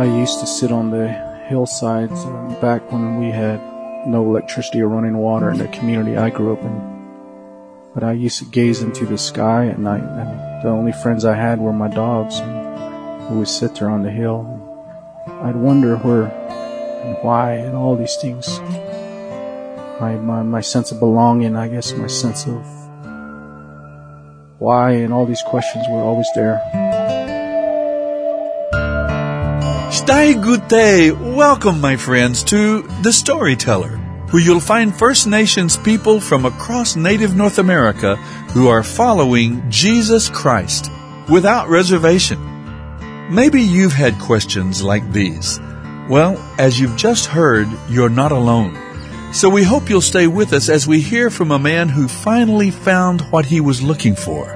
I used to sit on the hillsides uh, back when we had no electricity or running water in the community I grew up in. But I used to gaze into the sky at night, and the only friends I had were my dogs, we would sit there on the hill. I'd wonder where and why and all these things. My, my, my sense of belonging, I guess, my sense of why and all these questions were always there. Gute, welcome my friends to The Storyteller, where you'll find First Nations people from across native North America who are following Jesus Christ without reservation. Maybe you've had questions like these. Well, as you've just heard, you're not alone. So we hope you'll stay with us as we hear from a man who finally found what he was looking for.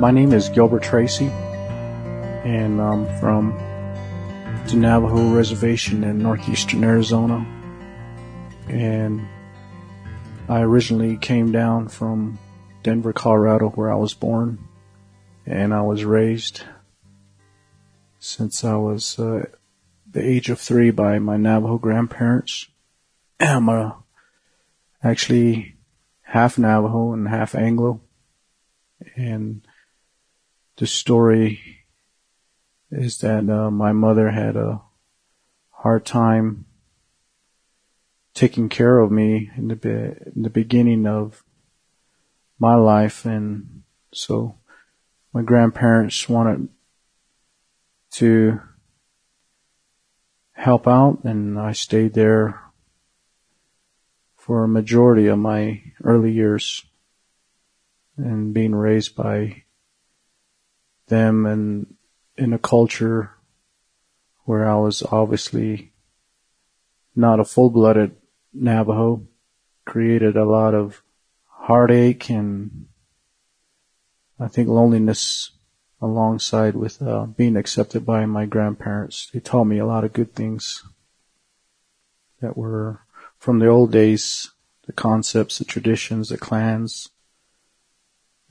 My name is Gilbert Tracy, and I'm from the Navajo Reservation in northeastern Arizona. And I originally came down from Denver, Colorado, where I was born, and I was raised since I was uh, the age of three by my Navajo grandparents. I'm uh, actually half Navajo and half Anglo. And the story is that uh, my mother had a hard time taking care of me in the be- in the beginning of my life, and so my grandparents wanted to help out, and I stayed there for a majority of my early years and being raised by them and in a culture where I was obviously not a full-blooded Navajo created a lot of heartache and I think loneliness alongside with uh, being accepted by my grandparents. They taught me a lot of good things that were from the old days, the concepts, the traditions, the clans,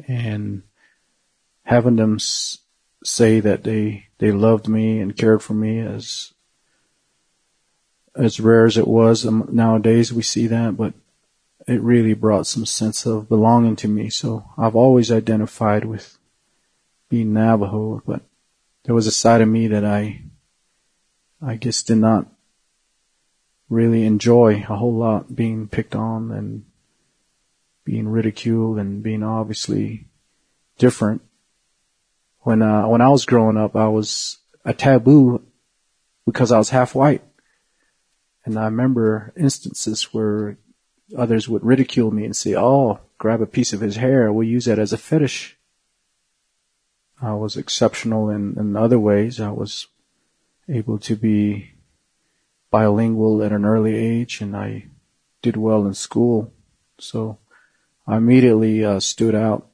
and having them s- say that they they loved me and cared for me as as rare as it was um, nowadays we see that but it really brought some sense of belonging to me. So I've always identified with being Navajo but there was a side of me that I I guess did not really enjoy a whole lot being picked on and being ridiculed and being obviously different when uh, when I was growing up, I was a taboo because I was half white, and I remember instances where others would ridicule me and say, "Oh, grab a piece of his hair. We'll use that as a fetish." I was exceptional in, in other ways. I was able to be bilingual at an early age, and I did well in school. So I immediately uh, stood out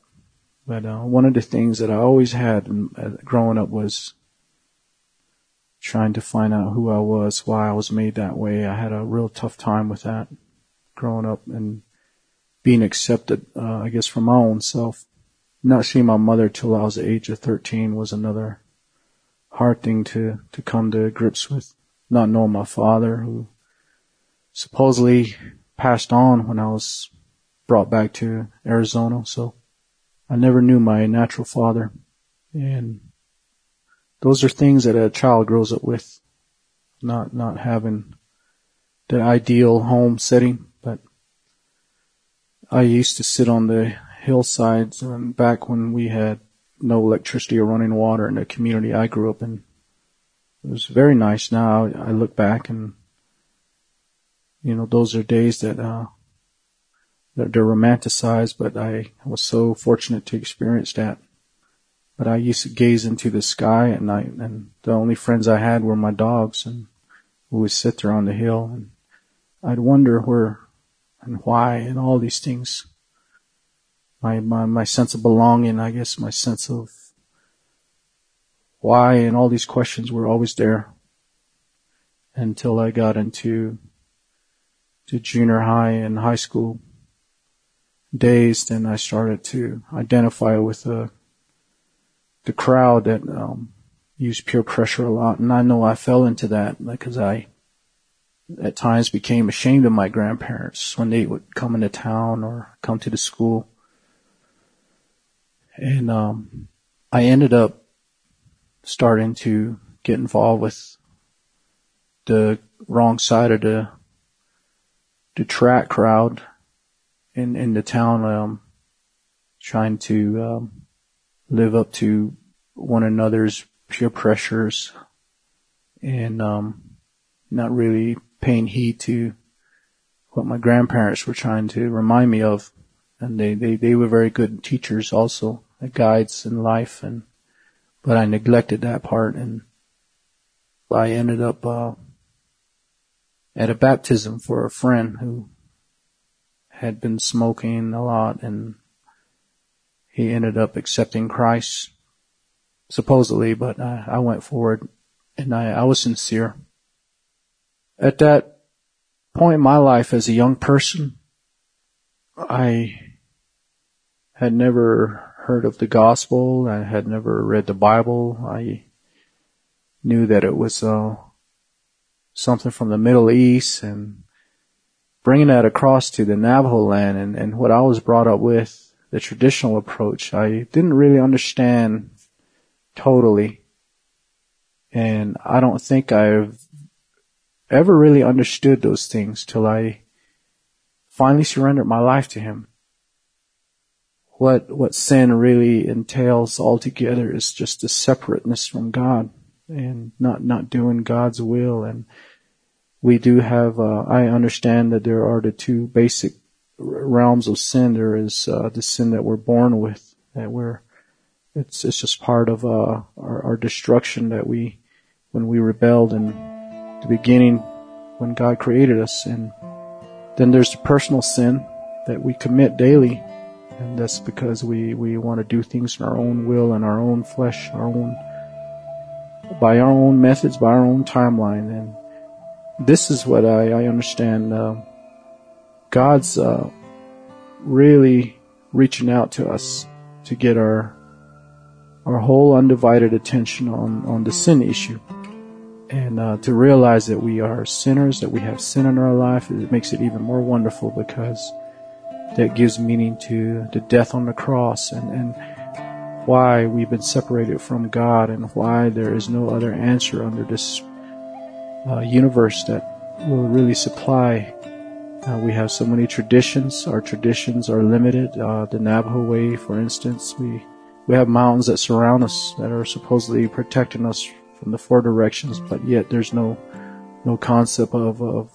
but uh, one of the things that I always had uh, growing up was trying to find out who I was, why I was made that way. I had a real tough time with that growing up and being accepted, uh, I guess, from my own self. Not seeing my mother till I was the age of 13 was another hard thing to, to come to grips with. Not knowing my father who supposedly passed on when I was brought back to Arizona. So I never knew my natural father. And those are things that a child grows up with, not, not having the ideal home setting, but I used to sit on the hillsides um, back when we had no electricity or running water in the community I grew up in. It was very nice now. I look back and, you know, those are days that, uh, they're, they're romanticized, but I was so fortunate to experience that. But I used to gaze into the sky at night, and the only friends I had were my dogs, and we would sit there on the hill, and I'd wonder where and why and all these things. My, my, my sense of belonging, I guess, my sense of why and all these questions were always there until I got into to junior high and high school dazed and I started to identify with the, the crowd that, um, used peer pressure a lot, and I know I fell into that because I at times became ashamed of my grandparents when they would come into town or come to the school. And um, I ended up starting to get involved with the wrong side of the the track crowd in in the town, um, trying to um, live up to one another's peer pressures and um, not really paying heed to what my grandparents were trying to remind me of. And they, they, they were very good teachers also, guides in life. And, but I neglected that part and I ended up, uh, at a baptism for a friend who had been smoking a lot and he ended up accepting Christ supposedly, but I, I went forward and I, I was sincere. At that point in my life as a young person, I had never heard of the gospel. I had never read the Bible. I knew that it was uh, something from the Middle East and bringing that across to the Navajo land and, and what I was brought up with, the traditional approach, I didn't really understand totally. And I don't think I've ever really understood those things till I finally surrendered my life to Him. What, what sin really entails altogether is just the separateness from God and not, not doing God's will. And we do have, uh, I understand that there are the two basic realms of sin. There is, uh, the sin that we're born with, that we're, it's, it's just part of, uh, our, our destruction that we, when we rebelled in the beginning when God created us. And then there's the personal sin that we commit daily. And that's because we, we want to do things in our own will and our own flesh, our own, by our own methods, by our own timeline. And this is what I, I understand. Uh, God's, uh, really reaching out to us to get our, our whole undivided attention on, on the sin issue and uh, to realize that we are sinners, that we have sin in our life, it makes it even more wonderful because that gives meaning to the death on the cross and, and why we've been separated from God and why there is no other answer under this uh, universe that will really supply. Uh, we have so many traditions. Our traditions are limited. Uh, the Navajo way, for instance, we we have mountains that surround us that are supposedly protecting us from the four directions, but yet there's no no concept of, of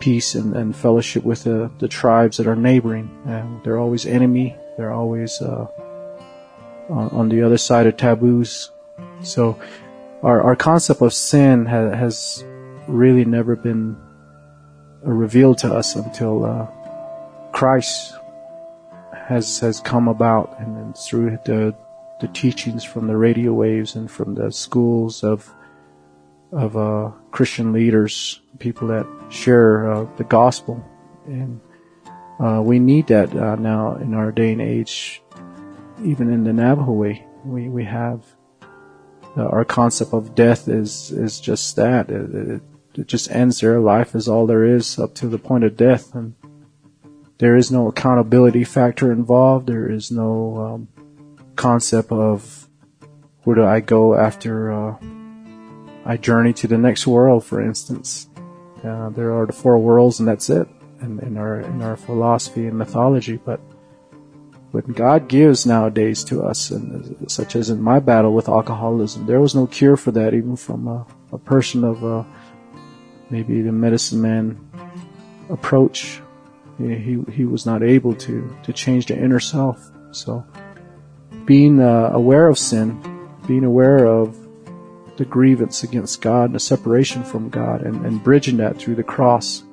peace and, and fellowship with the, the tribes that are neighboring. And they're always enemy. They're always uh, on, on, the other side of taboos. So our our concept of sin ha, has really never been revealed to us until uh, Christ has has come about, and then through the the teachings from the radio waves and from the schools of of uh, Christian leaders, people that share uh, the gospel, and uh, we need that uh, now in our day and age. Even in the Navajo way, we we have uh, our concept of death is is just that. It, it, it just ends there. Life is all there is up to the point of death, and there is no accountability factor involved. There is no um, concept of where do I go after uh, I journey to the next world, for instance. Uh, there are the four worlds, and that's it in, in our in our philosophy and mythology. But what God gives nowadays to us, and such as in my battle with alcoholism, there was no cure for that, even from a, a person of uh, maybe the medicine man approach. He, he he was not able to to change the inner self. So being uh, aware of sin, being aware of the grievance against God and the separation from God, and, and bridging that through the cross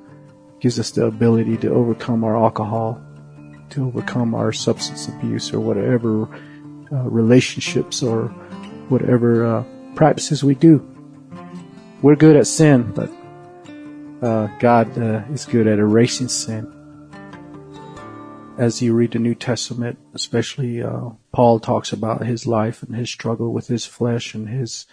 gives us the ability to overcome our alcohol, to overcome our substance abuse or whatever uh, relationships or whatever uh, practices we do. We're good at sin, but uh, God uh, is good at erasing sin. As you read the New Testament, especially uh, Paul talks about his life and his struggle with his flesh and his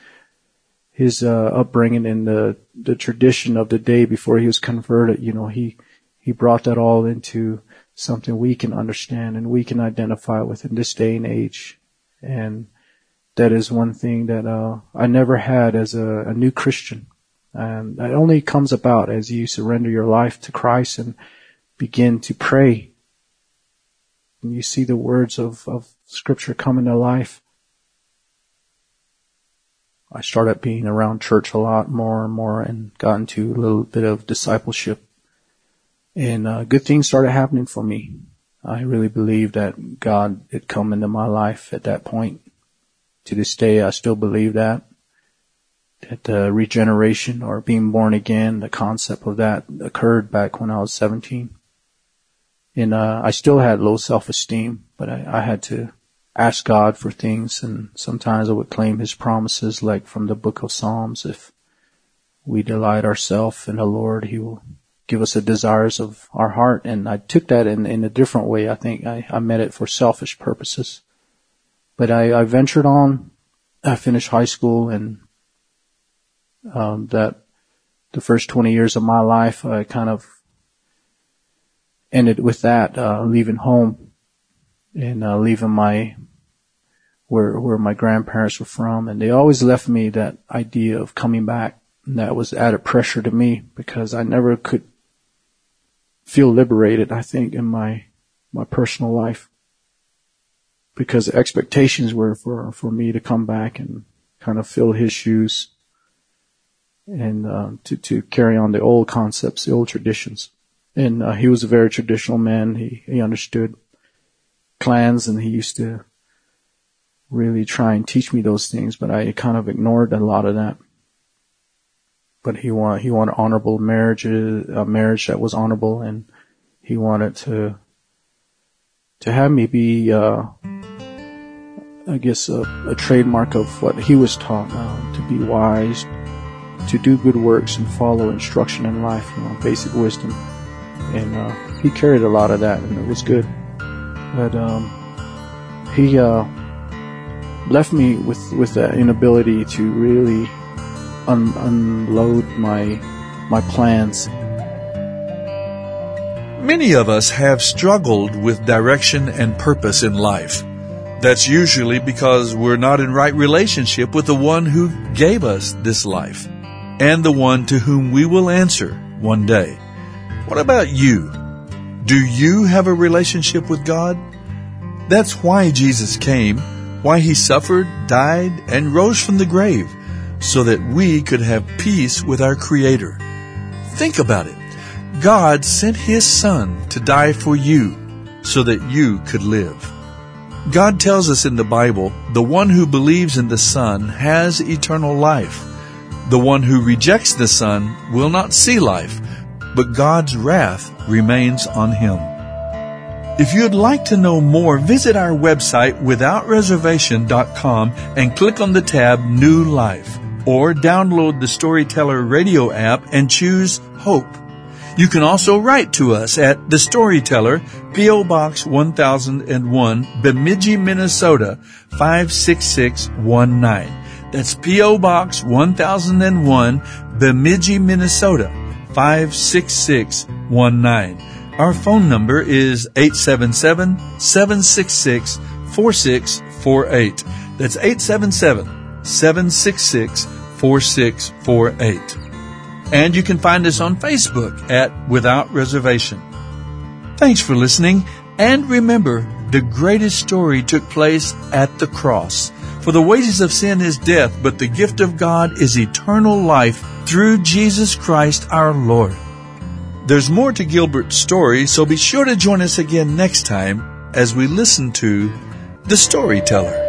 his uh, upbringing in the the tradition of the day before he was converted. You know, he he brought that all into something we can understand and we can identify with in this day and age. And that is one thing that uh, I never had as a, a new Christian. And that only comes about as you surrender your life to Christ and begin to pray. And you see the words of, of scripture come into life. I started being around church a lot more and more and got into a little bit of discipleship. And uh, good things started happening for me. I really believe that God had come into my life at that point. To this day, I still believe that. That the regeneration or being born again, the concept of that occurred back when I was 17. And uh, I still had low self-esteem, but I, I had to ask God for things and sometimes I would claim his promises like from the book of Psalms. If we delight ourselves in the Lord, he will give us the desires of our heart. And I took that in, in a different way. I think I, I meant it for selfish purposes. But I, I ventured on. I finished high school and um, that the first 20 years of my life, I kind of ended with that, uh, leaving home and uh, leaving my where where my grandparents were from, and they always left me that idea of coming back. And that was added pressure to me because I never could feel liberated. I think in my my personal life because the expectations were for for me to come back and kind of fill his shoes and uh, to to carry on the old concepts, the old traditions. And uh, he was a very traditional man. He he understood clans and he used to really try and teach me those things, but I kind of ignored a lot of that. But he wanted, he wanted honorable marriages, a marriage that was honorable and he wanted to, to have me be, uh, I guess a, a, trademark of what he was taught, uh, to be wise, to do good works and follow instruction in life, you know, basic wisdom. And, uh, he carried a lot of that and it was good. But, um, he, uh, left me with, with the inability to really un- unload my, my plans. Many of us have struggled with direction and purpose in life. That's usually because we're not in right relationship with the one who gave us this life and the one to whom we will answer one day. What about you? Do you have a relationship with God? That's why Jesus came why he suffered, died, and rose from the grave, so that we could have peace with our Creator. Think about it. God sent His Son to die for you, so that you could live. God tells us in the Bible, the one who believes in the Son has eternal life. The one who rejects the Son will not see life, but God's wrath remains on him. If you'd like to know more, visit our website withoutreservation.com and click on the tab New Life or download the Storyteller radio app and choose Hope. You can also write to us at The Storyteller, P.O. Box 1001, Bemidji, Minnesota 56619. That's P.O. Box 1001, Bemidji, Minnesota 56619. Our phone number is 877 766 4648. That's 877 766 4648. And you can find us on Facebook at Without Reservation. Thanks for listening, and remember, the greatest story took place at the cross. For the wages of sin is death, but the gift of God is eternal life through Jesus Christ our Lord. There's more to Gilbert's story, so be sure to join us again next time as we listen to The Storyteller.